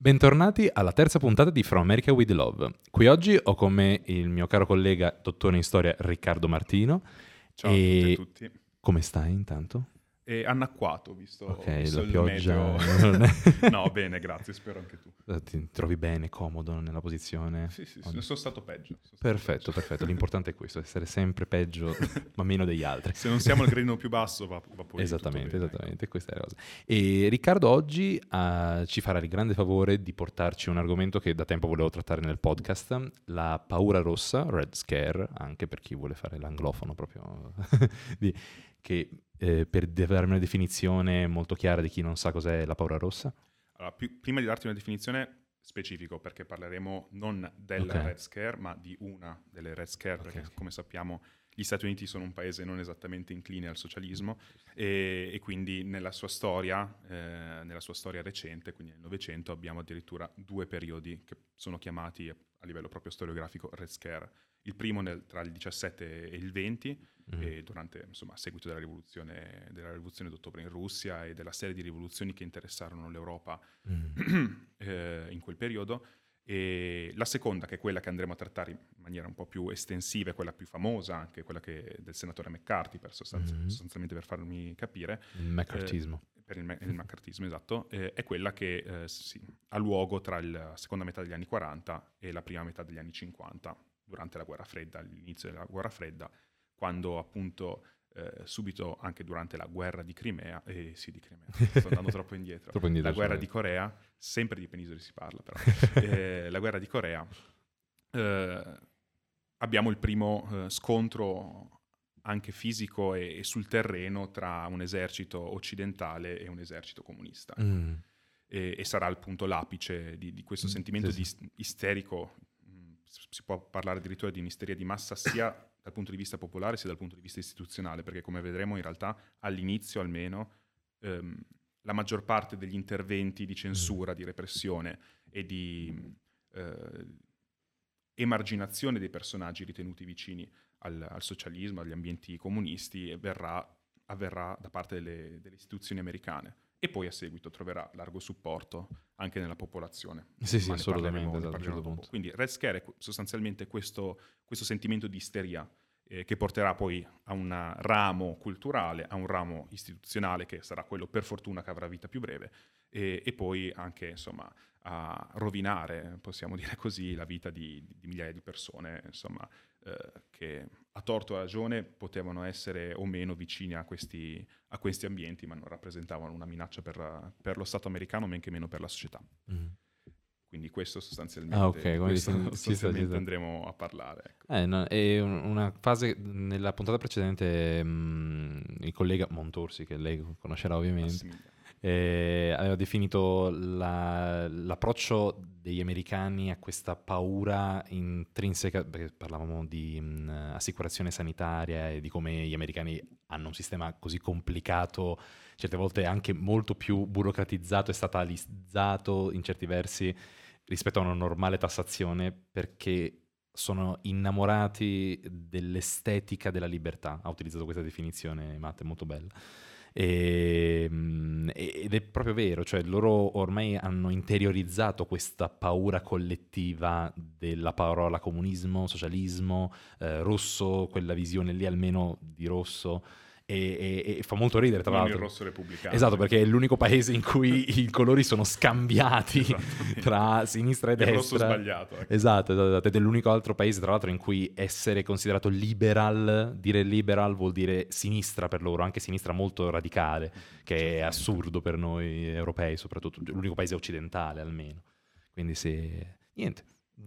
Bentornati alla terza puntata di From America with Love. Qui oggi ho con me il mio caro collega, dottore in storia Riccardo Martino. Ciao e... a tutti. Come stai intanto? E annacquato, visto, Ok, visto la pioggia... no, bene, grazie, spero anche tu. Eh, ti trovi bene, comodo nella posizione? Sì, sì, sì sono stato peggio. Sono perfetto, stato perfetto. L'importante è questo, essere sempre peggio, ma meno degli altri. Se non siamo al gradino più basso va, va poi Esattamente, bene, esattamente, ecco. questa è la cosa. E Riccardo oggi uh, ci farà il grande favore di portarci un argomento che da tempo volevo trattare nel podcast, la paura rossa, Red Scare, anche per chi vuole fare l'anglofono proprio, di, che eh, per darmi una definizione molto chiara di chi non sa cos'è la paura rossa? Allora, più, prima di darti una definizione specifica, perché parleremo non della okay. Red Scare, ma di una delle Red Scare, okay. perché come sappiamo gli Stati Uniti sono un paese non esattamente incline al socialismo e, e quindi nella sua storia, eh, nella sua storia recente, quindi nel Novecento, abbiamo addirittura due periodi che sono chiamati a livello proprio storiografico Red Scare. Il primo nel, tra il 17 e il 20, mm. durante, insomma, a seguito della rivoluzione, della rivoluzione d'ottobre in Russia e della serie di rivoluzioni che interessarono l'Europa mm. eh, in quel periodo. E la seconda, che è quella che andremo a trattare in maniera un po' più estensiva, è quella più famosa, anche quella del senatore McCarthy, per sostanzi- mm-hmm. sostanzialmente per farmi capire. Il McCarthyismo. Eh, per il, me- il McCarthyismo, esatto, eh, è quella che eh, sì, ha luogo tra la seconda metà degli anni 40 e la prima metà degli anni 50, durante la guerra fredda, all'inizio della guerra fredda, quando appunto eh, subito anche durante la guerra di Crimea, eh sì di Crimea, sto andando troppo indietro, troppo indietro la guerra cioè. di Corea, sempre di penisole si parla però, eh, la guerra di Corea, eh, abbiamo il primo eh, scontro anche fisico e, e, sul terreno tra un esercito occidentale e un esercito comunista. Mm. E, e, sarà appunto l'apice di, di questo mm, sentimento sì, sì. Di isterico, mm, si può parlare addirittura di un'isteria di massa sia dal punto di vista popolare sia dal punto di vista istituzionale, perché come vedremo in realtà all'inizio almeno ehm, la maggior parte degli interventi di censura, di repressione e di eh, emarginazione dei personaggi ritenuti vicini al, al socialismo, agli ambienti comunisti, verrà, avverrà da parte delle, delle istituzioni americane e poi a seguito troverà largo supporto anche nella popolazione. Sì, sì, assolutamente. Esatto, certo Quindi Red Scare è sostanzialmente questo, questo sentimento di isteria eh, che porterà poi a un ramo culturale, a un ramo istituzionale che sarà quello per fortuna che avrà vita più breve e, e poi anche insomma a rovinare, possiamo dire così, la vita di, di migliaia di persone, insomma, eh, che a torto e a ragione potevano essere o meno vicini a questi, a questi ambienti, ma non rappresentavano una minaccia per, per, lo Stato americano, men che meno per la società. Mm. Quindi questo sostanzialmente, ah, okay, questo sostanzialmente andremo a parlare. Ecco. Eh, no, e una fase, nella puntata precedente mh, mm, il collega Montorsi, che lei conoscerà ovviamente, eh, aveva definito la, l'approccio degli americani a questa paura intrinseca, perché parlavamo di mh, assicurazione sanitaria e di come gli americani hanno un sistema così complicato, certe volte anche molto più burocratizzato e statalizzato in certi versi rispetto a una normale tassazione, perché sono innamorati dell'estetica della libertà. Ha utilizzato questa definizione, Matt, molto bella. Ehm, e, ed è proprio vero, cioè loro ormai hanno interiorizzato questa paura collettiva della parola comunismo, socialismo, eh, rosso, quella visione lì almeno di rosso e, e, e, fa molto ridere tra non l'altro. il rosso repubblicano. Esatto, perché è l'unico paese in cui i colori sono scambiati tra sinistra e destra. Il rosso sbagliato. Ecco. Esatto, esatto, ed è l'unico altro paese tra l'altro in cui essere considerato liberal, dire liberal vuol dire sinistra per loro, anche sinistra molto radicale, che è assurdo per noi europei soprattutto, l'unico paese occidentale almeno. Quindi se... niente,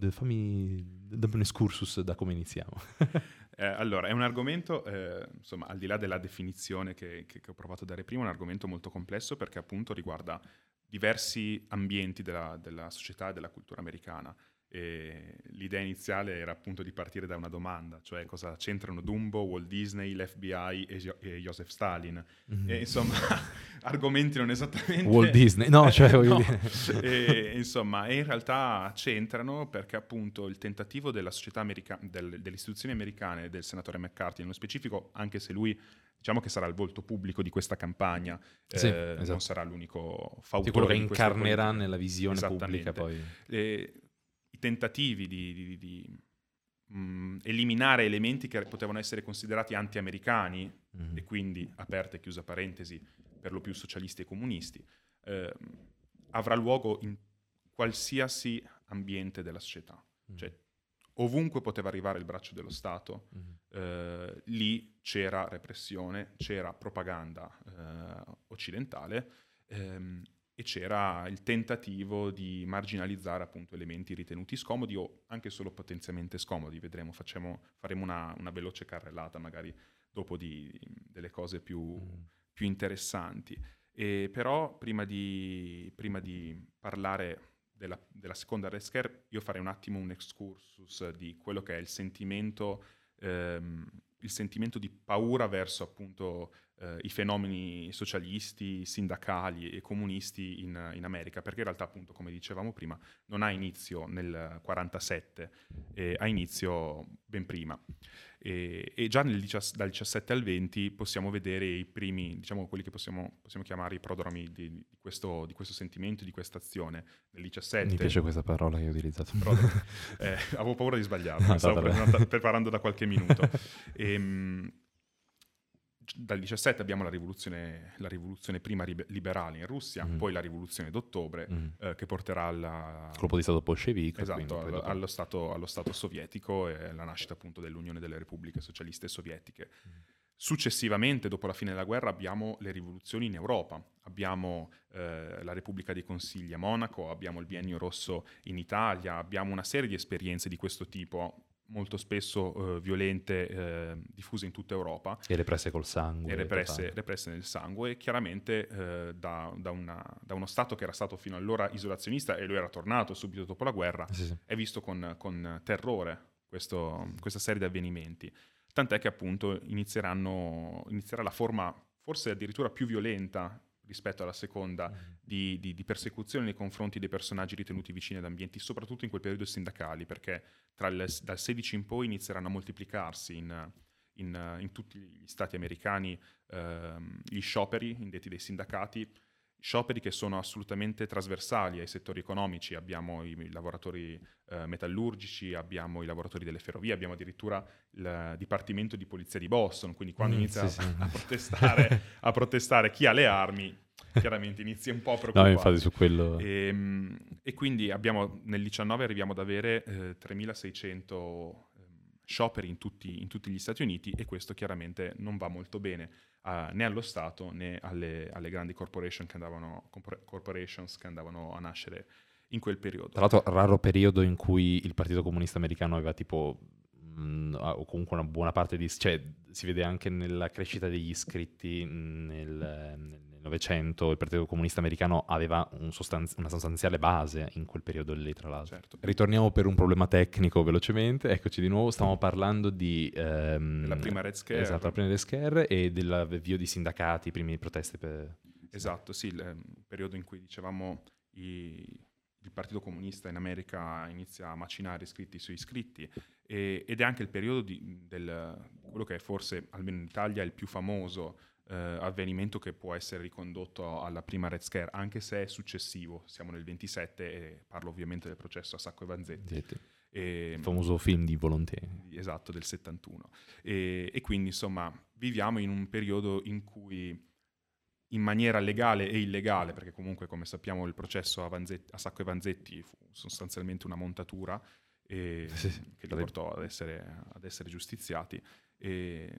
fammi dammi un excursus da come iniziamo. Eh, allora, è un argomento, eh, insomma, al di là della definizione che, che, che, ho provato a dare prima, è un argomento molto complesso perché appunto riguarda diversi ambienti della, della società e della cultura americana E l'idea iniziale era appunto di partire da una domanda, cioè cosa c'entrano Dumbo, Walt Disney, l'FBI e, e Joseph Stalin. Mm-hmm. E insomma, argomenti non esattamente... Walt Disney, no, cioè... no. e, insomma, in realtà c'entrano perché appunto il tentativo della società americana, del, delle istituzioni americane, del senatore McCarthy nello specifico, anche se lui diciamo che sarà il volto pubblico di questa campagna, sì, eh, esatto. non sarà l'unico fautore. Sì, quello che incarnerà nella visione pubblica poi. E, tentativi di, di, di mh, mm, eliminare elementi che potevano essere considerati anti-americani, mm. e quindi, aperta e chiusa parentesi, per lo più socialisti e comunisti, eh, avrà luogo in qualsiasi ambiente della società. Mm. Cioè, ovunque poteva arrivare il braccio dello Stato, mm. eh, lì c'era repressione, c'era propaganda eh, occidentale ehm, e c'era il tentativo di marginalizzare appunto elementi ritenuti scomodi o anche solo potenzialmente scomodi. Vedremo, facciamo, faremo una, una, veloce carrellata magari dopo di, delle cose più, mm. più interessanti. E però prima di, prima di parlare della, della, seconda Red Scare io farei un attimo un excursus di quello che è il sentimento, ehm, il sentimento di paura verso appunto eh, i fenomeni socialisti, sindacali e comunisti in, in, America, perché in realtà appunto come dicevamo prima non ha inizio nel 1947, eh, ha inizio ben prima. E, e già nel, dal 17 al 20 possiamo vedere i primi, diciamo quelli che possiamo, possiamo chiamare i prodromi di, di, questo, di, questo, sentimento, di questa azione. Nel 17... Mi piace questa parola che hai utilizzato. eh, avevo paura di sbagliarla, no, stavo preparando, preparando da qualche minuto. E, ehm, dal 17 abbiamo la rivoluzione, la rivoluzione prima liberale in Russia, mm. poi la rivoluzione d'ottobre mm. eh, che porterà al colpo di stato bolscevico esatto, allo, allo, stato, allo, stato, sovietico e la nascita appunto dell'Unione delle Repubbliche Socialiste Sovietiche. Mm. Successivamente, dopo la fine della guerra, abbiamo le rivoluzioni in Europa. Abbiamo eh, la Repubblica dei Consigli a Monaco, abbiamo il Biennio Rosso in Italia, abbiamo una serie di esperienze di questo tipo molto spesso eh, violente, eh, diffuse in tutta Europa. E represse col sangue. E represse, represse nel sangue, chiaramente eh, da, da, una, da, uno Stato che era stato fino allora isolazionista e lo era tornato subito dopo la guerra, sì, sì. è visto con, con terrore questo, questa serie di avvenimenti. Tant'è che appunto inizieranno, inizierà la forma forse addirittura più violenta rispetto alla seconda mm. di, di, di, persecuzione nei confronti dei personaggi ritenuti vicini ad ambienti, soprattutto in quel periodo sindacali, perché il, dal 16 in poi inizieranno a moltiplicarsi in, in, in tutti gli stati americani eh, gli scioperi indetti dai sindacati, scioperi che sono assolutamente trasversali ai settori economici, abbiamo i, i lavoratori eh, metallurgici, abbiamo i lavoratori delle ferrovie, abbiamo addirittura il Dipartimento di Polizia di Boston, quindi quando mm, inizia sì, a, sì. A, protestare, a, protestare, chi ha le armi, chiaramente inizia un po' a preoccupare. No, quello... E, ehm, e quindi abbiamo, nel 19 arriviamo ad avere eh, 3600 scioperi in tutti, in tutti, gli Stati Uniti e questo chiaramente non va molto bene uh, né allo Stato né alle, alle grandi corporation che andavano, corporations che andavano a nascere in quel periodo. Tra l'altro raro periodo in cui il Partito Comunista Americano aveva tipo mm, o comunque una buona parte di... cioè si vede anche nella crescita degli iscritti nel, nel Novecento il Partito Comunista Americano aveva un sostanzi- una sostanziale base in quel periodo lì, tra l'altro. Certo. Ritorniamo per un problema tecnico velocemente. Eccoci di nuovo, stiamo parlando di... Ehm, la prima Red Scare. Esatto, la prima Red Scare e dell'avvio di sindacati, primi proteste per... Esatto, sì, il, il periodo in cui dicevamo i, il Partito Comunista in America inizia a macinare iscritti su iscritti e, ed è anche il periodo di, del, quello che è forse, almeno in Italia, il più famoso eh, avvenimento che può essere ricondotto alla prima Red Scare, anche se è successivo. Siamo nel 27 e parlo ovviamente del processo a Sacco e Vanzetti. E, il famoso film di Volonté. Esatto, del 71. E, e, quindi insomma viviamo in un periodo in cui in maniera legale e illegale, perché comunque come sappiamo il processo a, Vanzetti, a Sacco e Vanzetti fu sostanzialmente una montatura e, sì, che li portò ad essere, ad essere giustiziati. E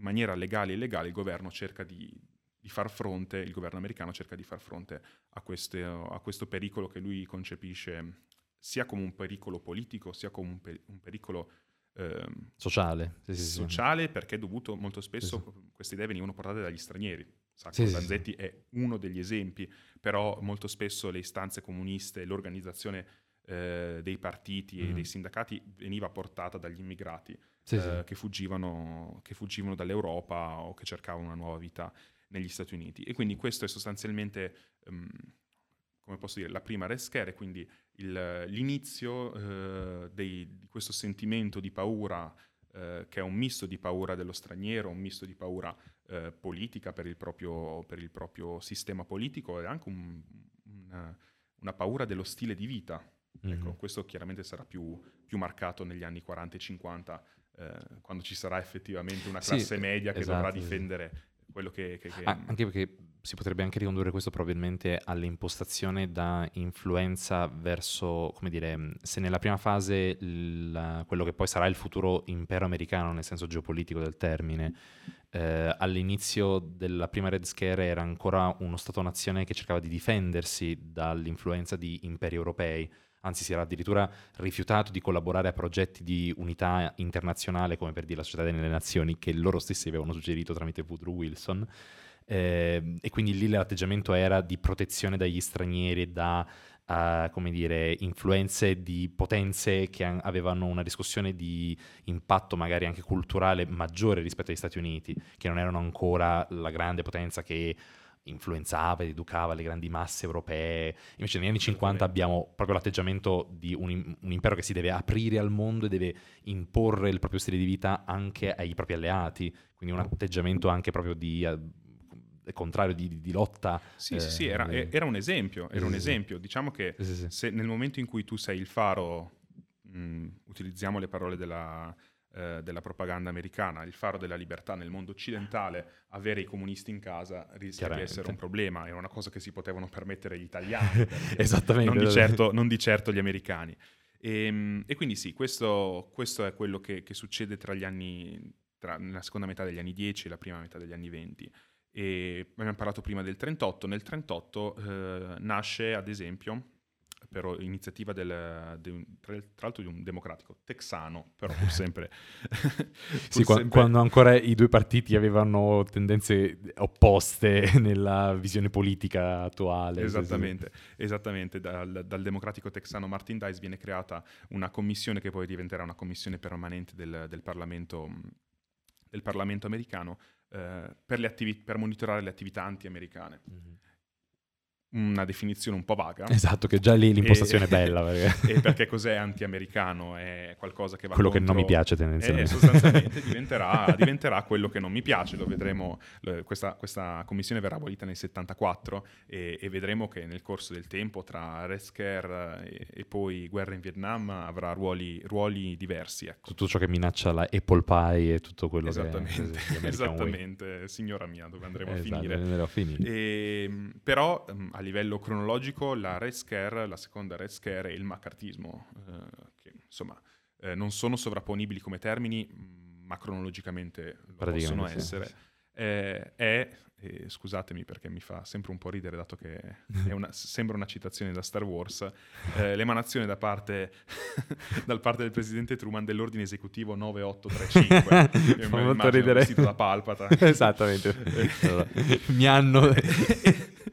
in maniera legale e illegale il governo cerca di, di, far fronte, il governo americano cerca di far fronte a, queste, a questo pericolo che lui concepisce sia come un pericolo politico, sia come un, per, un pericolo eh, sociale. Sì, sì, sociale sì. perché è dovuto molto spesso, queste idee venivano portate dagli stranieri. Sacco Vanzetti è uno degli esempi, però molto spesso le istanze comuniste, l'organizzazione eh, dei partiti mm. e dei sindacati veniva portata dagli immigrati sì, eh, sì. Che, fuggivano, che, fuggivano, dall'Europa o che cercavano una nuova vita negli Stati Uniti. E quindi questo è sostanzialmente, um, come posso dire, la prima red scare, quindi il, l'inizio uh, dei, di questo sentimento di paura Uh, che è un misto di paura dello straniero, un misto di paura uh, politica per il, proprio, per il, proprio, sistema politico e anche un, una, una, paura dello stile di vita. Mm-hmm. Ecco, questo chiaramente sarà più, più, marcato negli anni 40 e 50 eh, quando ci sarà effettivamente una classe sì, media che esatto, dovrà difendere sì. quello che... che, che... Ah, anche perché si potrebbe anche ricondurre questo probabilmente all'impostazione da influenza verso, come dire, se nella prima fase il, quello che poi sarà il futuro impero americano, nel senso geopolitico del termine, eh, all'inizio della prima Red Scare era ancora uno Stato-nazione che cercava di difendersi dall'influenza di imperi europei, anzi si era addirittura rifiutato di collaborare a progetti di unità internazionale come per dire la Società delle Nazioni che loro stessi avevano suggerito tramite Woodrow Wilson. Eh, e quindi lì l'atteggiamento era di protezione dagli stranieri da uh, come dire, influenze di potenze che avevano una discussione di impatto magari anche culturale maggiore rispetto agli Stati Uniti che non erano ancora la grande potenza che influenzava ed educava le grandi masse europee. Invece negli anni 50 abbiamo proprio l'atteggiamento di un, un, impero che si deve aprire al mondo e deve imporre il proprio stile di vita anche ai propri alleati, quindi un atteggiamento anche proprio di... Uh, contrario di, di, di, lotta. Sì, eh, sì, sì, era, eh, era, un esempio, era un esempio. Diciamo che se nel momento in cui tu sei il faro, mh, utilizziamo le parole della, eh, della propaganda americana, il faro della libertà nel mondo occidentale, avere i comunisti in casa rischia di essere un problema, era una cosa che si potevano permettere gli italiani, Esattamente. Non di, certo, non di, certo, gli americani. E, ehm, e quindi sì, questo, questo, è quello che, che succede tra gli anni, tra, nella seconda metà degli anni 10 e la prima metà degli anni 20. E abbiamo parlato prima del 38, nel 38 eh, nasce ad esempio per iniziativa del, de, tra, l'altro di un democratico texano, però pur sempre... pur sì, sempre... quando ancora i due partiti avevano tendenze opposte nella visione politica attuale. Esattamente, sì. esattamente. Dal, dal, democratico texano Martin Dice viene creata una commissione che poi diventerà una commissione permanente del, del, Parlamento, del Parlamento, americano eh, per, attivi- per, monitorare le attività anti-americane. Mm-hmm una definizione un po' vaga. Esatto, che già lì l'impostazione e, è bella. Perché... e perché cos'è anti-americano? È qualcosa che va Quello contro... che non mi piace tendenzialmente. E sostanzialmente diventerà, diventerà, quello che non mi piace, lo vedremo, questa, questa commissione verrà abolita nel 74 e, e, vedremo che nel corso del tempo tra Red Scare e, e poi guerra in Vietnam avrà ruoli, ruoli diversi. Ecco. Tutto ciò che minaccia la Apple Pie e tutto quello esattamente, che... Esattamente, signora mia, dove andremo esatto, a finire. E, ehm, però a livello cronologico la Red Scare, la seconda Red Scare e il maccartismo, eh, che insomma eh, non sono sovrapponibili come termini, ma cronologicamente possono sì, essere. Sì. Eh, è, scusatemi perché mi fa sempre un po' ridere dato che una, sembra una citazione da Star Wars, eh, l'emanazione da parte, dal parte del presidente Truman dell'ordine esecutivo 9835, che Fa molto ridere. vestito da Palpata. Esattamente. allora, mi hanno...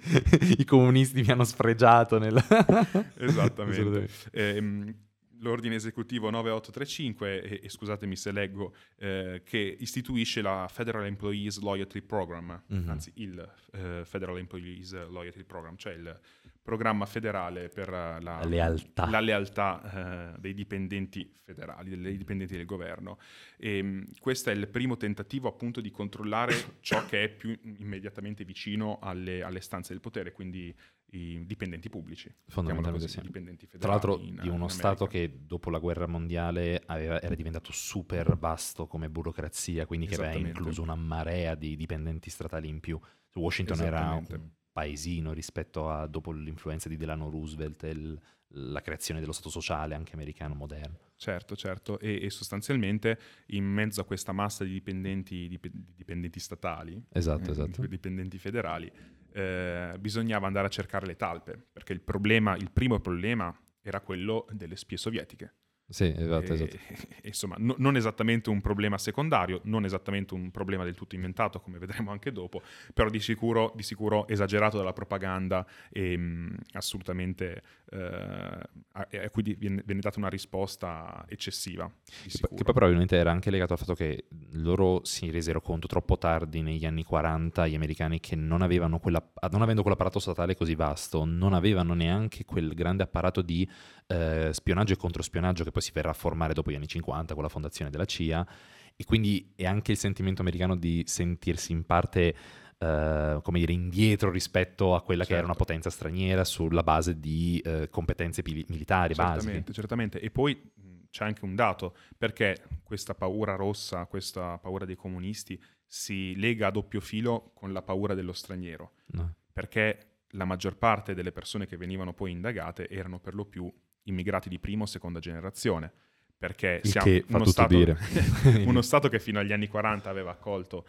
I comunisti mi hanno sfregiato nel... Esattamente. Eh, l'ordine esecutivo 9835, e, e scusatemi se leggo, eh, che istituisce la Federal Employees Loyalty Program, mm-hmm. anzi il eh, Federal Employees Loyalty Program, cioè il programma federale per la, la lealtà, la lealtà eh, dei dipendenti federali, dei dipendenti del governo. E, ehm, questo è il primo tentativo appunto di controllare ciò che è più immediatamente vicino alle, alle stanze del potere, quindi i dipendenti pubblici. Fondamentalmente sì. Dipendenti Tra l'altro in, di uno Stato che dopo la guerra mondiale aveva, era diventato super vasto come burocrazia, quindi che aveva incluso una marea di dipendenti statali in più. Washington era un paesino rispetto a dopo l'influenza di Delano Roosevelt e il, la creazione dello Stato sociale anche americano moderno. Certo, certo, e, e, sostanzialmente in mezzo a questa massa di dipendenti, dip, dipendenti statali, esatto, esatto. dipendenti federali, eh, bisognava andare a cercare le talpe, perché il, problema, il primo problema era quello delle spie sovietiche. Sì, esatto, e, esatto. insomma, no, non esattamente un problema secondario, non esattamente un problema del tutto inventato, come vedremo anche dopo, però di sicuro, di sicuro esagerato dalla propaganda e mh, assolutamente eh, a, a, cui viene, viene, data una risposta eccessiva. Che, che, poi probabilmente era anche legato al fatto che loro si resero conto troppo tardi negli anni 40, gli americani, che non avevano quella, non avendo quell'apparato statale così vasto, non avevano neanche quel grande apparato di eh, spionaggio e controspionaggio che poi si verrà a formare dopo gli anni 50 con la fondazione della CIA e quindi è anche il sentimento americano di sentirsi in parte Uh, come dire, indietro rispetto a quella certo. che era una certo. potenza straniera sulla base di uh, competenze pili- militari certamente, basiche. Certamente, e poi c'è anche un dato, perché questa paura rossa, questa paura dei comunisti si lega a doppio filo con la paura dello straniero, no. perché la maggior parte delle persone che venivano poi indagate erano per lo più immigrati di prima o seconda generazione, perché Il siamo uno stato, uno stato che fino agli anni 40 aveva accolto,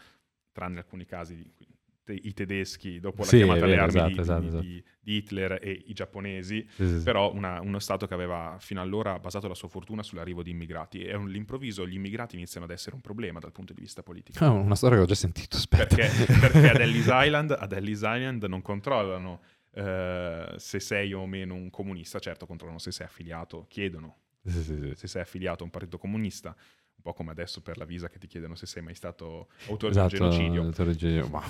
tranne alcuni casi, i tedeschi dopo la sì, chiamata alle armi esatto, di, esatto, di, esatto. di, Hitler e i giapponesi, sì, sì, però una, uno Stato che aveva fino allora basato la sua fortuna sull'arrivo di immigrati e all'improvviso gli immigrati iniziano ad essere un problema dal punto di vista politico. Oh, una storia che ho già sentito, aspetta. Perché, perché ad, Ellis Island, ad Ellis Island non controllano eh, se sei o meno un comunista, certo controllano se sei affiliato, chiedono se sei affiliato a un partito comunista, un po' come adesso per la visa che ti chiedono se sei mai stato autore esatto, di genocidio. Autore di genocidio. Ma...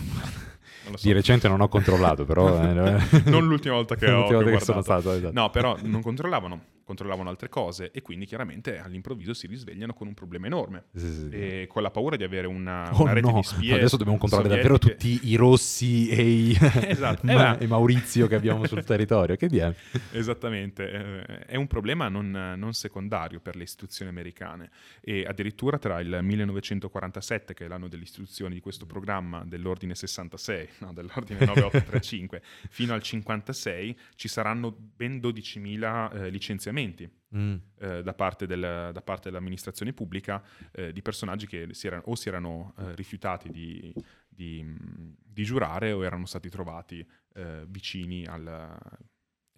So. Di recente non ho controllato, però... Eh, non l'ultima volta che ho volta che sono stato. Esatto. No, però non controllavano controllavano altre cose e quindi chiaramente all'improvviso si risvegliano con un problema enorme. Sì, sì, e con la paura di avere una, oh una rete no. di spie adesso dobbiamo controllare davvero tutti i rossi e i, esatto. Ma- e Maurizio che abbiamo sul territorio. Che diavolo esattamente. Eh, è un problema non, non, secondario per le istituzioni americane. E addirittura tra il 1947 che è l'anno dell'istituzione di questo programma dell'ordine 66 no, dell'ordine 9835 fino al 56 ci saranno ben 12.000 eh, licenziamenti licenziamenti mm. eh, da, parte del, da, parte dell'amministrazione pubblica eh, di personaggi che si erano, o si erano eh, rifiutati di, di, di, giurare o erano stati trovati eh, vicini al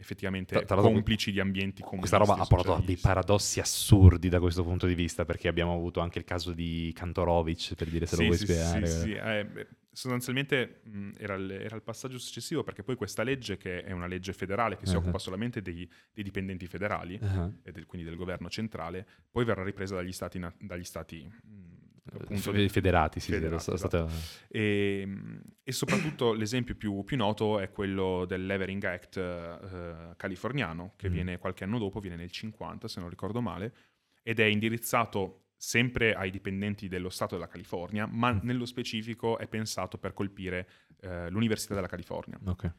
effettivamente tra, tra complici di ambienti comunisti. Questa roba ha portato a dei paradossi assurdi da questo punto di vista, perché abbiamo avuto anche il caso di Kantorovic, per dire se sì, lo vuoi sì, spiegare. Sì, sì. Eh, sostanzialmente mh, era, il, era, il, passaggio successivo, perché poi questa legge, che è una legge federale che uh-huh. si occupa solamente dei, dei dipendenti federali, uh-huh. e del, quindi del governo centrale, poi verrà ripresa dagli stati, dagli stati mh, appunto, federati, sì, federati, sì, esatto. e, ehm, e, soprattutto l'esempio più, più, noto è quello dell'Evering Act uh, californiano, che mm. viene qualche anno dopo, viene nel 50 se non ricordo male, ed è indirizzato sempre ai dipendenti dello Stato della California, ma mm. nello specifico è pensato per colpire uh, l'Università della California. Okay.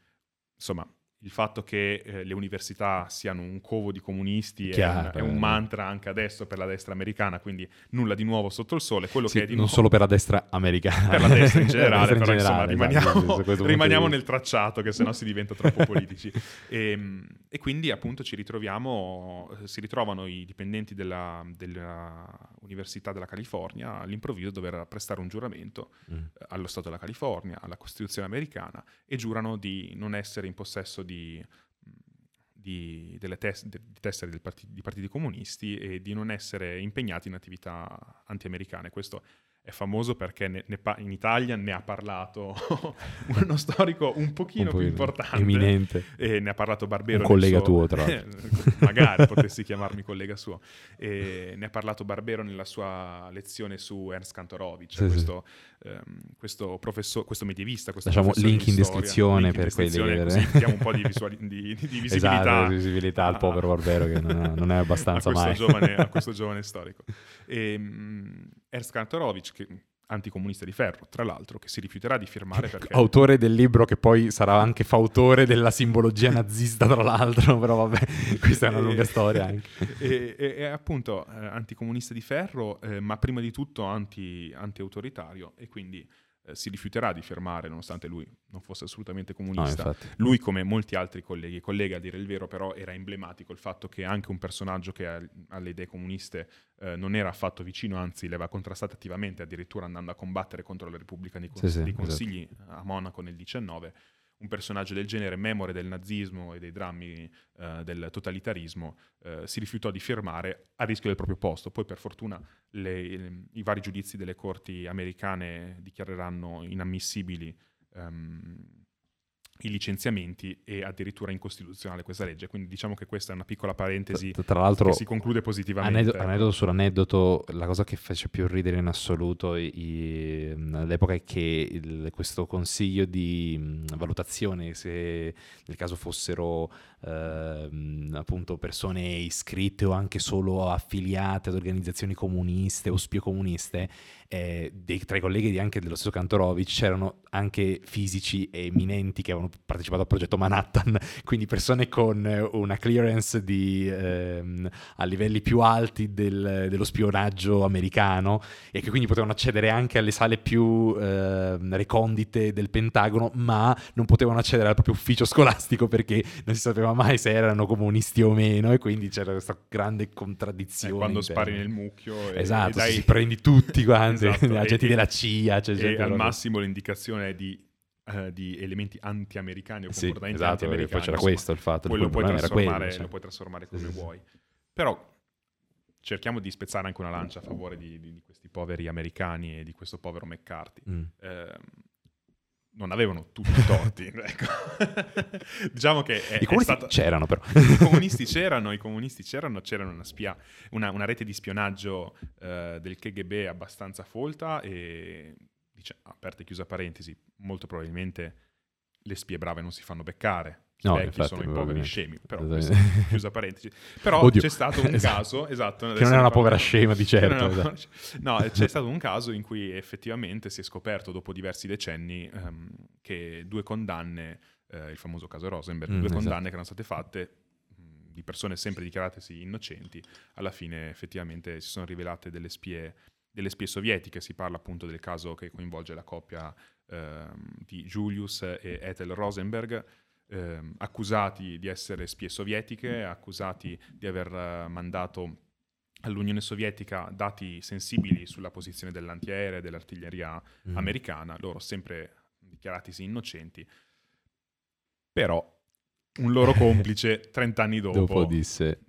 Insomma, il fatto che eh, le università siano un covo di comunisti Chiaro, è, un, è, un, mantra anche adesso per la destra americana, quindi nulla di nuovo sotto il sole. Quello sì, che è di non nuovo... solo per la destra americana, per la destra in generale, però generale, insomma, rimaniamo, esatto, rimaniamo nel tracciato, che sennò si diventa troppo politici. E, ehm, e, quindi appunto ci ritroviamo, si ritrovano i dipendenti della, della Università della California all'improvviso a dover prestare un giuramento mm. allo Stato della California, alla Costituzione americana e giurano di non essere in possesso di di, di, delle tes- di tessere part- di partiti comunisti e di non essere impegnati in attività anti-americane. Questo è famoso perché ne, ne pa- in Italia ne ha parlato uno storico un pochino un più importante. Eminente. E ne ha parlato Barbero. Un collega suo... tuo, tra l'altro. Magari potessi chiamarmi collega suo. E ne ha parlato Barbero nella sua lezione su Ernst Kantorowicz, sì, questo, sì. Um, questo, professor, questo medievista. Questo Lasciamo link in descrizione link per quelli diamo un po' di, visuali- di, di visibilità. Esatto, visibilità al povero Barbero che non è, non è abbastanza a mai. Giovane, a questo giovane storico. E, um, Ernst Kantorowicz, che anticomunista di ferro, tra l'altro, che si rifiuterà di firmare perché... Autore del libro che poi sarà anche fautore della simbologia nazista, tra l'altro, però vabbè, questa è una lunga storia anche. E, e, e appunto eh, anticomunista di ferro, eh, ma prima di tutto anti, anti-autoritario e quindi eh, si rifiuterà di fermare, nonostante lui non fosse assolutamente comunista. No, lui, come molti altri colleghi e colleghe, a dire il vero, però era emblematico il fatto che anche un personaggio che ha, alle idee comuniste eh, non era affatto vicino, anzi le aveva contrastate attivamente, addirittura andando a combattere contro la Repubblica dei, cons- sì, sì, dei. Consigli esatto. a Monaco nel 19 un personaggio del genere, memore del nazismo e dei drammi eh, del totalitarismo, eh, si rifiutò di firmare a rischio del proprio posto. Poi per fortuna le, i vari giudizi delle corti americane dichiareranno inammissibili um, i licenziamenti e addirittura incostituzionale questa legge. Quindi diciamo che questa è una piccola parentesi tra, tra l'altro, che si conclude positivamente. Aneddoto, aneddoto sull'aneddoto, la cosa che fece più ridere in assoluto i, all'epoca è che il, questo consiglio di valutazione, se nel caso fossero eh, appunto persone iscritte o anche solo affiliate ad organizzazioni comuniste o spiocomuniste, eh, dei, tra i colleghi anche dello stesso Kantorovic c'erano anche fisici eminenti che avevano partecipato al progetto Manhattan, quindi persone con una clearance di, ehm, a livelli più alti del, dello spionaggio americano e che quindi potevano accedere anche alle sale più eh, recondite del Pentagono, ma non potevano accedere al proprio ufficio scolastico perché non si sapeva mai se erano comunisti o meno e quindi c'era questa grande contraddizione. Eh, quando spari nel mucchio. E, esatto, e dai... si prendi tutti quanti esatto, agenti e, della CIA. Cioè, e al massimo l'indicazione di Uh, di elementi anti-americani o comportamenti sì, esatto, anti-americani. Poi c'era insomma, questo il fatto. Poi lo puoi, quello, cioè. lo puoi trasformare come sì, vuoi. Però cerchiamo di spezzare anche una lancia a favore di, di, di, questi poveri americani e di questo povero McCarthy. Mm. Eh, non avevano tutti i torti. ecco. diciamo che è, I comunisti stata... c'erano però. I comunisti c'erano, i comunisti c'erano, c'erano una, spia... una, una rete di spionaggio uh, del KGB abbastanza folta e, dice, aperta e chiusa parentesi, molto probabilmente le spie brave non si fanno beccare. No, vecchi infatti, sono i poveri scemi, però chiusa parentesi. Però Oddio. c'è stato un esatto. caso, esatto, che non è una povera scema di certo. No, esatto. no, c'è stato un caso in cui effettivamente si è scoperto dopo diversi decenni um, che due condanne, eh, il famoso caso Rosenberg, mm, due esatto. condanne che erano state fatte di persone sempre dichiaratesi innocenti, alla fine effettivamente si sono rivelate delle spie, delle spie sovietiche, si parla appunto del caso che coinvolge la coppia eh, di Julius e Ethel Rosenberg, eh, accusati di essere spie sovietiche, accusati di aver eh, mandato all'Unione Sovietica dati sensibili sulla posizione dell'antiaereo e dell'artiglieria mm. americana, loro sempre dichiaratisi innocenti, però un loro complice 30 anni dopo, dopo disse...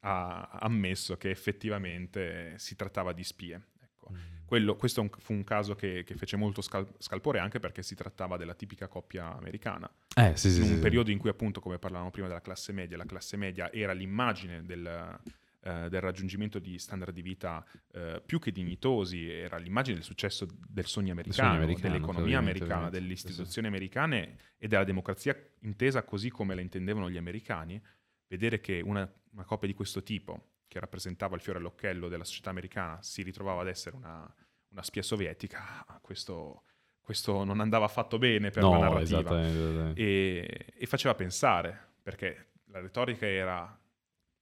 ha ammesso che effettivamente si trattava di spie. Ecco. Mm. Quello, questo un, fu un caso che, che fece molto scal- scalpore anche perché si trattava della tipica coppia americana. Eh, sì, sì, in un sì, periodo in cui appunto, come parlavamo prima della classe media, la classe media era l'immagine del, eh, del raggiungimento di standard di vita eh, più che dignitosi, era l'immagine del successo del sogno americano, sogno americano dell'economia americana, delle istituzioni americane e della democrazia intesa così come la intendevano gli americani. Vedere che una, una coppia di questo tipo che rappresentava il fiore all'occhiello della società americana si ritrovava ad essere una, una spia sovietica, questo, questo, non andava affatto bene per no, la narrativa. Esattamente. E, e, faceva pensare, perché la retorica era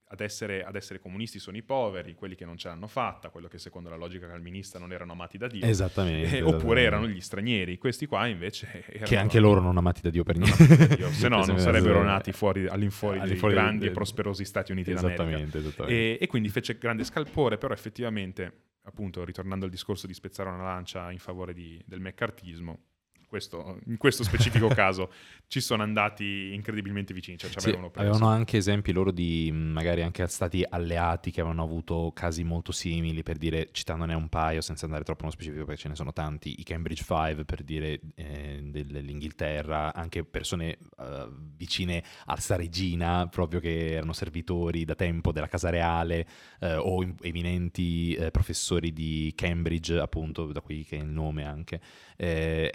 ad essere, ad essere, comunisti sono i poveri, quelli che non ce l'hanno fatta, quello che secondo la logica calvinista non erano amati da Dio. Esattamente. Eh, esattamente. Oppure erano gli stranieri. Questi qua invece erano... Che anche loro non amati da Dio per niente. Dio, se no non sarebbero nati fuori, all'infuori, all'infuori dei grandi del... e prosperosi Stati Uniti esattamente, d'America. E, e quindi fece grande scalpore, però effettivamente, appunto, ritornando al discorso di spezzare una lancia in favore di, del meccartismo, questo, in questo specifico caso ci sono andati incredibilmente vicini. Cioè sì, avevano anche esempi loro di magari anche stati alleati che avevano avuto casi molto simili, per dire, citandone un paio senza andare troppo nello specifico perché ce ne sono tanti, i Cambridge Five per dire eh, dell'Inghilterra, anche persone uh, vicine alla regina, proprio che erano servitori da tempo della Casa Reale eh, o eminenti eh, professori di Cambridge, appunto, da qui che è il nome anche, eh,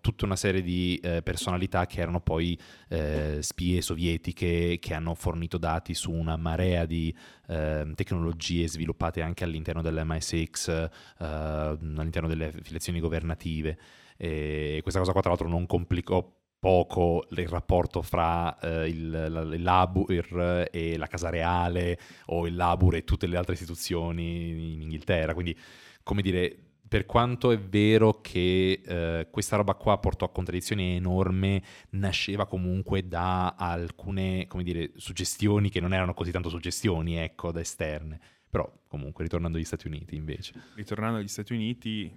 tutta una serie di eh, personalità che erano poi eh, spie sovietiche che hanno fornito dati su una marea di ehm, tecnologie sviluppate anche all'interno dell'MI6, eh, all'interno delle affiliazioni governative. E questa cosa qua tra l'altro non complicò poco il rapporto fra eh, il, il, Labur e la Casa Reale o il Labur e tutte le altre istituzioni in Inghilterra. Quindi, come dire, per quanto è vero che eh, questa roba qua portò a contraddizioni enormi, nasceva comunque da alcune, come dire, suggestioni che non erano così tanto suggestioni, ecco, da esterne. Però comunque, ritornando agli Stati Uniti invece. Ritornando agli Stati Uniti,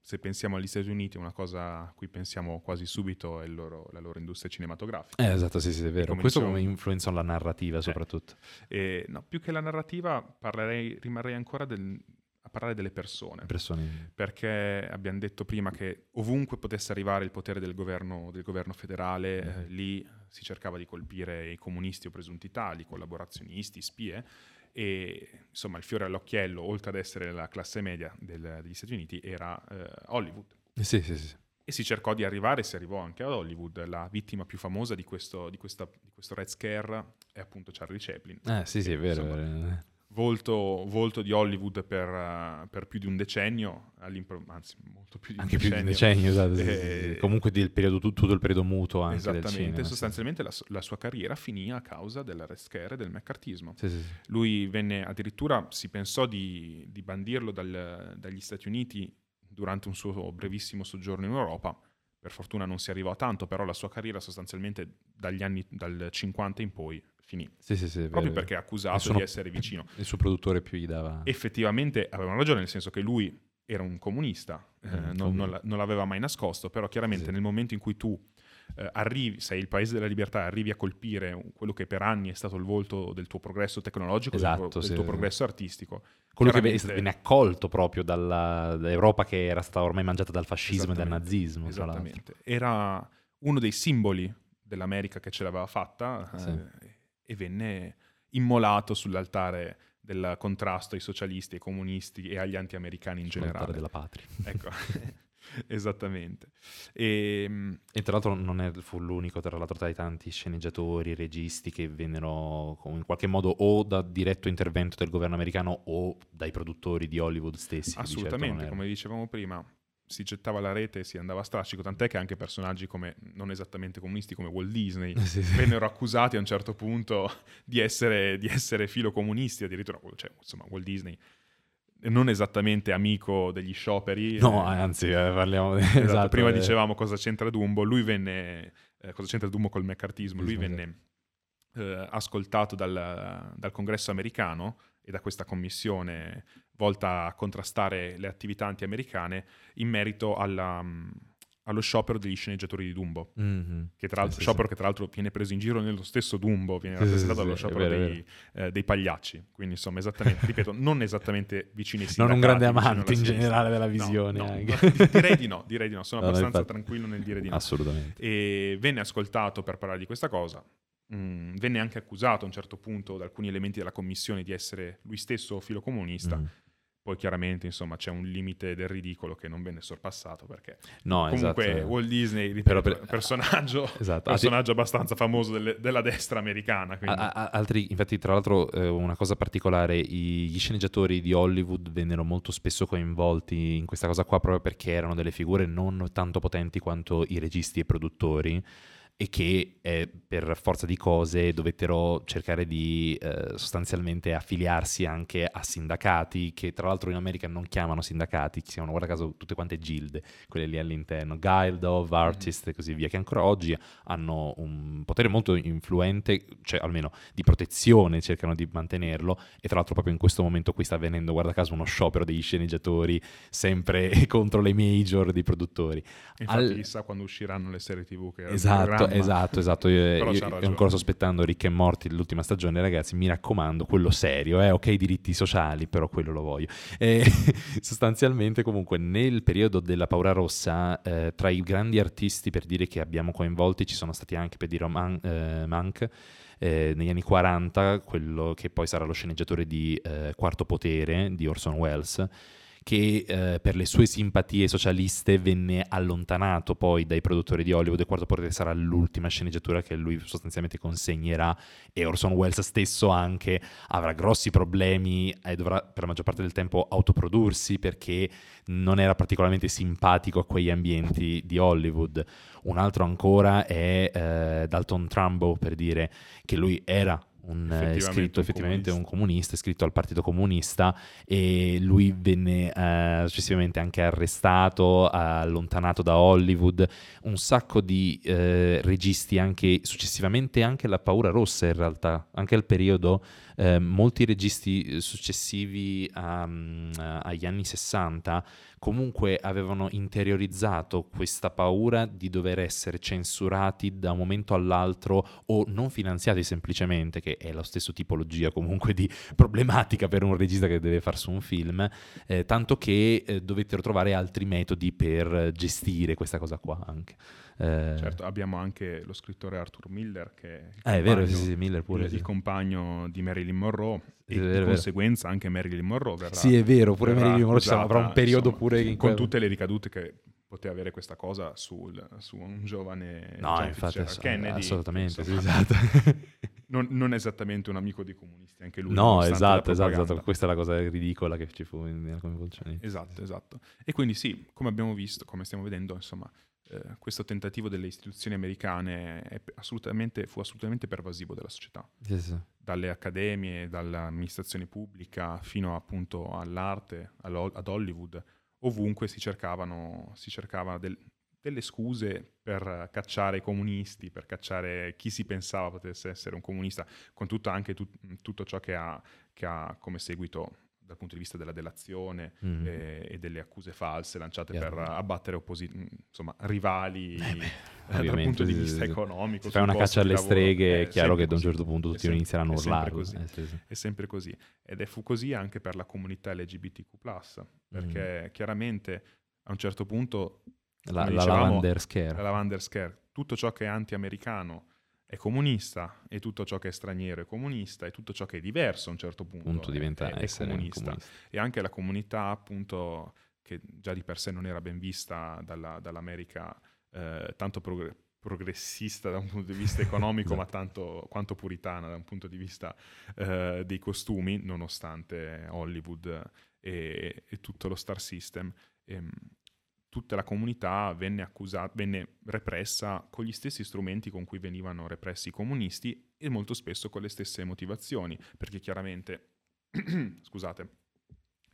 se pensiamo agli Stati Uniti, una cosa a cui pensiamo quasi subito è loro, la loro industria cinematografica. Eh, esatto, sì, sì, è vero. Questo come influenza la narrativa eh, soprattutto. Eh, no, più che la narrativa parlerei, rimarrei ancora del, parlare delle persone. persone. Perché abbiamo detto prima che ovunque potesse arrivare il potere del governo, del governo federale, mm. eh, lì si cercava di colpire i comunisti o presunti tali, collaborazionisti, spie, e insomma il fiore all'occhiello, oltre ad essere la classe media del, degli Stati Uniti, era eh, Hollywood. Sì, sì, sì. E si cercò di arrivare, si arrivò anche ad Hollywood. La vittima più famosa di questo, di questa, di questo Red Scare è appunto Charlie Chaplin. Eh sì, sì, è vero. Insomma, vero volto, volto di Hollywood per, uh, per, più di un decennio, anzi molto più di un anche decennio. Più di un decennio, esatto, e... sì, Comunque del periodo, tutto il periodo muto anche Esattamente, sostanzialmente la, la, sua carriera finì a causa della scare e del meccartismo. Sì, sì, Lui venne, addirittura si pensò di, di bandirlo dal, dagli Stati Uniti durante un suo brevissimo soggiorno in Europa, per fortuna non si arrivò a tanto, però la sua carriera sostanzialmente dagli anni dal 50 in poi finì. Sì, sì, sì, Proprio vero, perché è accusato sono, di essere vicino. Il suo produttore più gli dava... Effettivamente avevano ragione, nel senso che lui era un comunista, eh, mm, non, non, non, l'aveva mai nascosto, però chiaramente sì. nel momento in cui tu eh, arrivi, sei il paese della libertà, arrivi a colpire quello che per anni è stato il volto del tuo progresso tecnologico, esatto, del, tuo, sì, del tuo progresso artistico. Quello che viene accolto proprio dalla, dall'Europa che era stata ormai mangiata dal fascismo e dal nazismo. Esattamente. Era uno dei simboli dell'America che ce l'aveva fatta. Sì. Eh, e venne immolato sull'altare del contrasto ai socialisti, ai comunisti e agli anti-americani in generale. della patria. Ecco, esattamente. E, ehm, e, tra l'altro non è, fu l'unico, tra l'altro, tra i tanti sceneggiatori, registi che vennero in qualche modo o da diretto intervento del governo americano o dai produttori di Hollywood stessi. Certo Assolutamente, certo come dicevamo prima, si gettava la rete e si andava a strascico, tant'è che anche personaggi come, non esattamente comunisti come Walt Disney sì, sì. vennero accusati a un certo punto di essere, di essere filocomunisti, addirittura, cioè, insomma, Walt Disney non esattamente amico degli scioperi. No, eh, anzi, eh, parliamo di... esatto, esatto, prima eh. dicevamo cosa c'entra Dumbo, lui venne, eh, cosa c'entra Dumbo col meccartismo, lui venne eh, ascoltato dal, dal congresso americano e da questa commissione volta a contrastare le attività anti-americane in merito alla, mm, allo sciopero degli sceneggiatori di Dumbo, mm-hmm. che tra l'altro, sì, sciopero sì. che tra l'altro viene preso in giro nello stesso Dumbo, viene rappresentato sì, dallo sciopero vero, dei, eh, dei, pagliacci, quindi insomma esattamente, ripeto, non esattamente vicini Non un grande amante in generale della visione. No, no, direi di no, direi di no, sono no, abbastanza infatti... tranquillo nel dire di no. Assolutamente. E venne ascoltato per parlare di questa cosa, Mm, venne anche accusato a un certo punto da alcuni elementi della commissione di essere lui stesso filocomunista. Mm. Poi chiaramente insomma c'è un limite del ridicolo che non venne sorpassato perché no, comunque esatto. Walt Disney ripeto, per, personaggio, esatto. personaggio abbastanza famoso delle, della destra americana. A, a, altri, infatti tra l'altro eh, una cosa particolare, i, gli sceneggiatori di Hollywood vennero molto spesso coinvolti in questa cosa qua proprio perché erano delle figure non tanto potenti quanto i registi e produttori e che eh, per forza di cose dovettero cercare di eh, sostanzialmente affiliarsi anche a sindacati che tra l'altro in America non chiamano sindacati, si chiamano guarda caso tutte quante gilde, quelle lì all'interno, Guild of. Artists e così via, che ancora oggi hanno un potere molto influente, cioè almeno di protezione cercano di mantenerlo e tra l'altro proprio in questo momento qui sta avvenendo guarda caso uno sciopero degli sceneggiatori sempre contro le major dei produttori. Infatti Al... chissà quando usciranno le serie tv che esatto esatto, esatto, Io, io, io ancora sospettando Rick e Morty l'ultima stagione, ragazzi, mi raccomando, quello serio, eh, ok, diritti sociali, però quello lo voglio. E, sostanzialmente, comunque, nel periodo della Paura Rossa, eh, tra i grandi artisti, per dire che abbiamo coinvolti, ci sono stati anche, per dire, Man- eh, Mank, eh, negli anni 40, quello che poi sarà lo sceneggiatore di eh, Quarto Potere di Orson Welles che eh, per le sue simpatie socialiste venne allontanato poi dai produttori di Hollywood e Quarto Potere sarà l'ultima sceneggiatura che lui sostanzialmente consegnerà e Orson Welles stesso anche avrà grossi problemi e dovrà per la maggior parte del tempo autoprodursi perché non era particolarmente simpatico a quegli ambienti di Hollywood. Un altro ancora è eh, Dalton Trumbo per dire che lui era un, effettivamente iscritto un effettivamente comunista. un comunista, iscritto al Partito Comunista e lui venne eh, successivamente anche arrestato, allontanato da Hollywood, un sacco di eh, registi anche successivamente anche la paura rossa in realtà, anche al periodo eh, molti registi successivi a, mm, agli anni 60 comunque avevano interiorizzato questa paura di dover essere censurati da un momento all'altro o non finanziati semplicemente, che è la stessa tipologia comunque di problematica per un regista che deve farsi un film, eh, tanto che eh, dovettero trovare altri metodi per gestire questa cosa qua anche. Eh... Certo, abbiamo anche lo scrittore Arthur Miller, che è, ah, è vero, sì, sì, Miller pure, il, sì. il compagno di Marilyn Monroe, e vero, di conseguenza anche Marilyn Monroe verrà. Sì, è vero, pure Marilyn Monroe accusata, avrà un periodo insomma, pure in con tutte le ricadute che poteva avere questa cosa sul, su un giovane no, infatti, ass- Kennedy. Assolutamente, insomma, sì, esatto. non, non, esattamente un amico dei comunisti, anche lui. No, esatto, esatto, esatto, questa è la cosa ridicola che ci fu nella coinvolzione. Esatto, esatto. E quindi sì, come abbiamo visto, come stiamo vedendo, insomma, eh, questo tentativo delle istituzioni americane assolutamente, fu assolutamente pervasivo della società. Sì. Dalle accademie, dall'amministrazione pubblica fino appunto all'arte, ad Hollywood, ovunque si cercavano, si cercava del, delle scuse per cacciare i comunisti, per cacciare chi si pensava potesse essere un comunista, con tutto anche tu, tutto ciò che ha, che ha come seguito dal punto di vista della delazione mm. eh, e delle accuse false lanciate yeah. per abbattere opposi- insomma, rivali eh beh, dal punto di vista economico. Se fai una caccia alle streghe, è chiaro che da un certo punto tutti sempre, inizieranno a urlare. Eh, sì, sì. È sempre così. Ed è fu così anche per la comunità LGBTQ, perché mm. chiaramente a un certo punto. La, la dicevamo, Lavander Scare. La Lavander Scare. Tutto ciò che è anti-americano è comunista e tutto ciò che è straniero è comunista e tutto ciò che è diverso a un certo punto, punto diventa è, è comunista. comunista. E anche la comunità appunto che già di per sé non era ben vista dalla, dall'America eh, tanto prog- progressista da un punto di vista economico esatto. ma tanto quanto puritana da un punto di vista eh, dei costumi nonostante Hollywood e, e tutto lo star system. E, ehm, tutta la comunità venne, accusata, venne repressa con gli stessi strumenti con cui venivano repressi i comunisti e molto spesso con le stesse motivazioni, perché chiaramente, scusate,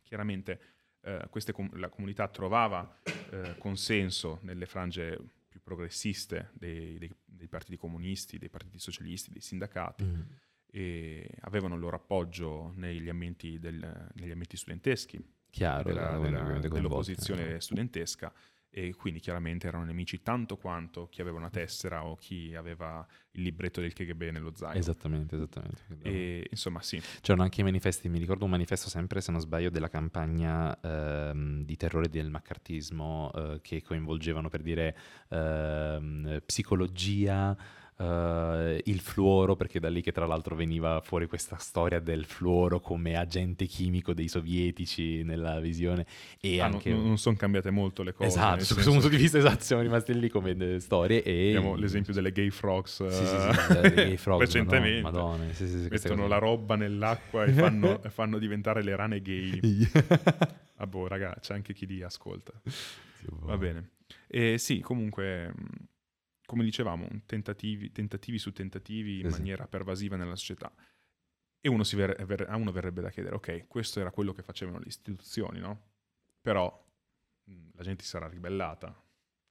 chiaramente eh, com- la comunità trovava eh, consenso nelle frange più progressiste dei, dei, dei, partiti comunisti, dei partiti socialisti, dei sindacati. Mm. E avevano il loro appoggio negli ambienti, del, negli ambienti studenteschi, Chiaro, della, della, dell'opposizione studentesca e quindi chiaramente erano nemici tanto quanto chi aveva una tessera o chi aveva il libretto del KGB nello zaino. Esattamente, esattamente. E insomma sì. C'erano anche i manifesti, mi ricordo un manifesto sempre, se non sbaglio, della campagna ehm, di terrore del maccartismo eh, che coinvolgevano per dire ehm, psicologia, uh, il fluoro, perché da lì che tra l'altro veniva fuori questa storia del fluoro come agente chimico dei sovietici nella visione. E ah, anche... Non, non sono cambiate molto le cose. Esatto, su questo punto di vista esatto, siamo rimasti lì come storie. E... Abbiamo l'esempio delle gay frogs, sì, sì, sì, sì gay frogs recentemente. Madonna, Madonna sì, sì, Mettono la roba nell'acqua e fanno, fanno, diventare le rane gay. ah boh, raga, c'è anche chi li ascolta. Va bene. E sì, comunque come dicevamo, tentativi, tentativi su tentativi in esatto. maniera pervasiva nella società. E uno ver- ver- a uno verrebbe da chiedere, ok, questo era quello che facevano le istituzioni, no? Però mh, la gente si sarà ribellata,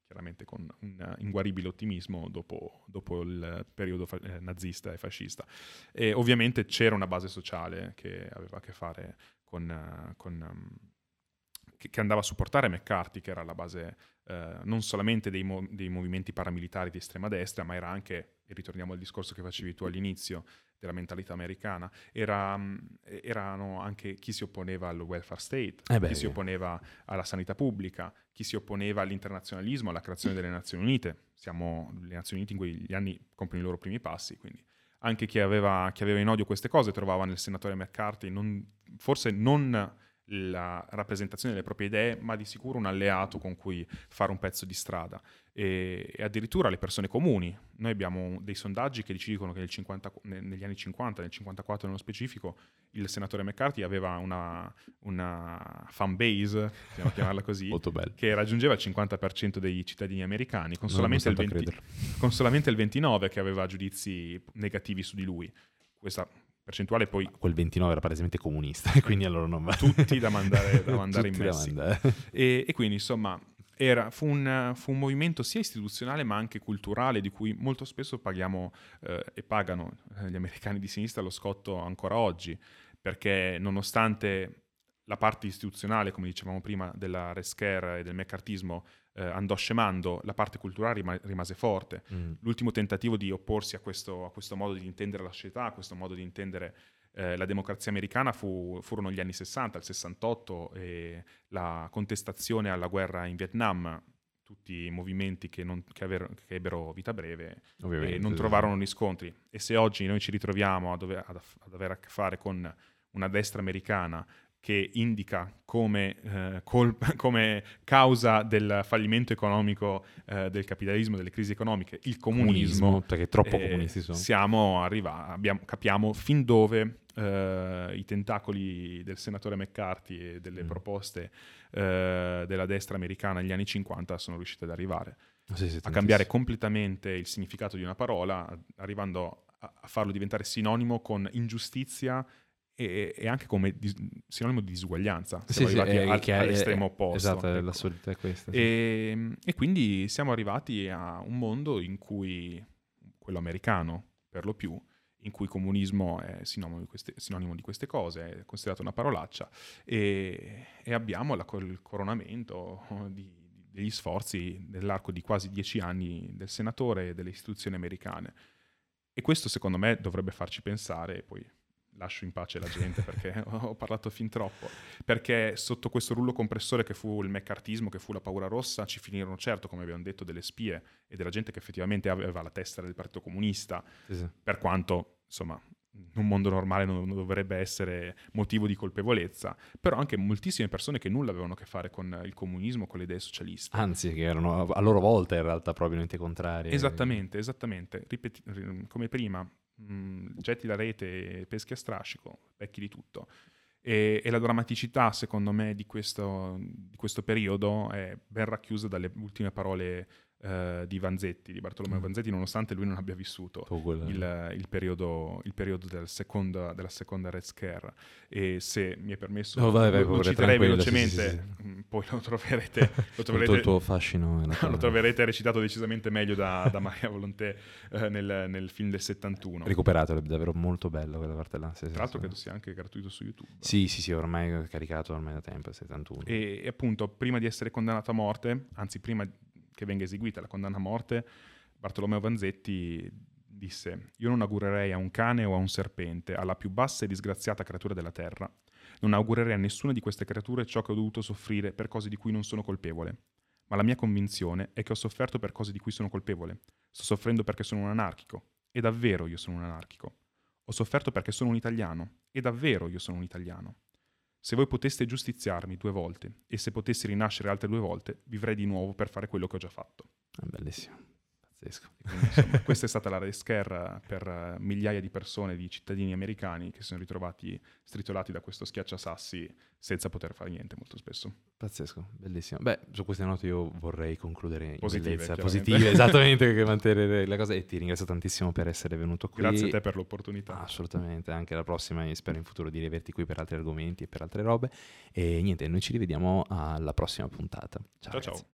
chiaramente con un inguaribile ottimismo dopo, dopo il periodo fa- eh, nazista e fascista. E ovviamente c'era una base sociale che aveva a che fare con... Con um, che, che, andava a supportare McCarthy, che era la base eh, non solamente dei, mo- dei, movimenti paramilitari di estrema destra, ma era anche, e ritorniamo al discorso che facevi tu all'inizio, della mentalità americana, era, mm, erano anche chi si opponeva al welfare state, eh beh, chi si opponeva alla sanità pubblica, chi si opponeva all'internazionalismo, alla creazione delle Nazioni Unite. Siamo, le Nazioni Unite in quegli anni compiono i loro primi passi, quindi anche chi aveva, chi aveva in odio queste cose trovava nel senatore McCarthy non, forse non la rappresentazione delle proprie idee, ma di sicuro un alleato con cui fare un pezzo di strada. E, e addirittura le persone comuni. Noi abbiamo dei sondaggi che ci dicono che nel 50, negli anni 50, nel 54 nello specifico, il senatore McCarthy aveva una, una fan base, possiamo chiamarla così, che raggiungeva il 50% dei cittadini americani, con solamente, 20, con solamente il 29% che aveva giudizi negativi su di lui. Questa percentuale poi... Quel 29 era palesemente comunista, quindi allora non va... Tutti da mandare, da mandare in Messi. E, e, quindi insomma era, fu, un, fu, un, movimento sia istituzionale ma anche culturale di cui molto spesso paghiamo eh, e pagano eh, gli americani di sinistra lo scotto ancora oggi, perché nonostante la parte istituzionale, come dicevamo prima, della rescare e del meccartismo eh, andò scemando, la parte culturale rima- rimase forte. Mm. L'ultimo tentativo di opporsi a questo, a questo, modo di intendere la società, a questo modo di intendere eh, la democrazia americana fu, furono gli anni 60, il 68 e la contestazione alla guerra in Vietnam, tutti movimenti che, non, che, avver, che ebbero vita breve Ovviamente, e non trovarono riscontri. E se oggi noi ci ritroviamo ad, ad, ad avere a che fare con una destra americana che indica come, eh, colpa, come, causa del fallimento economico eh, del capitalismo, delle crisi economiche, il comunismo. comunismo perché troppo eh, comunisti sono. Siamo arrivati, abbiamo, capiamo fin dove eh, i tentacoli del senatore McCarthy e delle mm. proposte eh, della destra americana negli anni 50 sono riusciti ad arrivare. Sì, sì, a cambiare completamente il significato di una parola, arrivando a farlo diventare sinonimo con ingiustizia e, e anche come dis- sinonimo di disuguaglianza. Siamo sì, arrivati sì, al, all'estremo è, opposto. Esatto, ecco. l'assurdità è questa. Sì. E, e, quindi siamo arrivati a un mondo in cui, quello americano per lo più, in cui comunismo è sinonimo di queste, sinonimo di queste cose, è considerato una parolaccia, e, e abbiamo la, il coronamento di, degli sforzi nell'arco di quasi dieci anni del senatore e delle istituzioni americane. E questo secondo me dovrebbe farci pensare, poi lascio in pace la gente perché ho parlato fin troppo, perché sotto questo rullo compressore che fu il meccartismo, che fu la paura rossa, ci finirono certo, come abbiamo detto, delle spie e della gente che effettivamente aveva la testa del Partito Comunista, sì, sì. per quanto, insomma, in un mondo normale non, dovrebbe essere motivo di colpevolezza, però anche moltissime persone che nulla avevano a che fare con il comunismo, con le idee socialiste. Anzi, che erano a loro volta in realtà probabilmente contrarie. Esattamente, esattamente. Ripeti- come prima, mh, mm, getti la rete peschi a strascico, becchi di tutto. E, e la drammaticità, secondo me, di questo, di questo, periodo è ben racchiusa dalle ultime parole uh, di Vanzetti, di Bartolomeo mm. Vanzetti, nonostante lui non abbia vissuto il, il, periodo, il, periodo, del seconda, della seconda Red Scare. E se mi è permesso, oh, vai, vai, lo, lo citerei velocemente, sì, sì, sì. Mm, poi lo troverete, lo troverete, il tuo fascino. lo troverete recitato decisamente meglio da, da Maria Volonté eh, nel, nel, film del 71. Recuperatelo, è davvero molto bello quella parte là. Tra l'altro credo sia anche gratuito su YouTube. Sì, sì, sì, ormai caricato ormai da tempo, il 71. E, e appunto, prima di essere condannato a morte, anzi prima che venga eseguita la condanna a morte, Bartolomeo Vanzetti disse: Io non augurerei a un cane o a un serpente, alla più bassa e disgraziata creatura della terra, non augurerei a nessuna di queste creature ciò che ho dovuto soffrire per cose di cui non sono colpevole. Ma la mia convinzione è che ho sofferto per cose di cui sono colpevole. Sto soffrendo perché sono un anarchico. E davvero io sono un anarchico. Ho sofferto perché sono un italiano. E davvero io sono un italiano. Se voi poteste giustiziarmi due volte e se potessi rinascere altre due volte, vivrei di nuovo per fare quello che ho già fatto. È bellissimo. Pazzesco. Quindi, insomma, questa è stata la rescare per uh, migliaia di persone, di cittadini americani che si sono ritrovati stritolati da questo schiacciasassi senza poter fare niente molto spesso. Pazzesco, bellissimo. Beh, su queste note io vorrei concludere positive, bellezza, positive, esattamente, che mantenere la cosa e ti ringrazio tantissimo per essere venuto qui. Grazie a te per l'opportunità. Assolutamente, anche la prossima e spero in futuro di riverti qui per altri argomenti e per altre robe. E niente, noi ci rivediamo alla prossima puntata. Ciao ciao. ciao.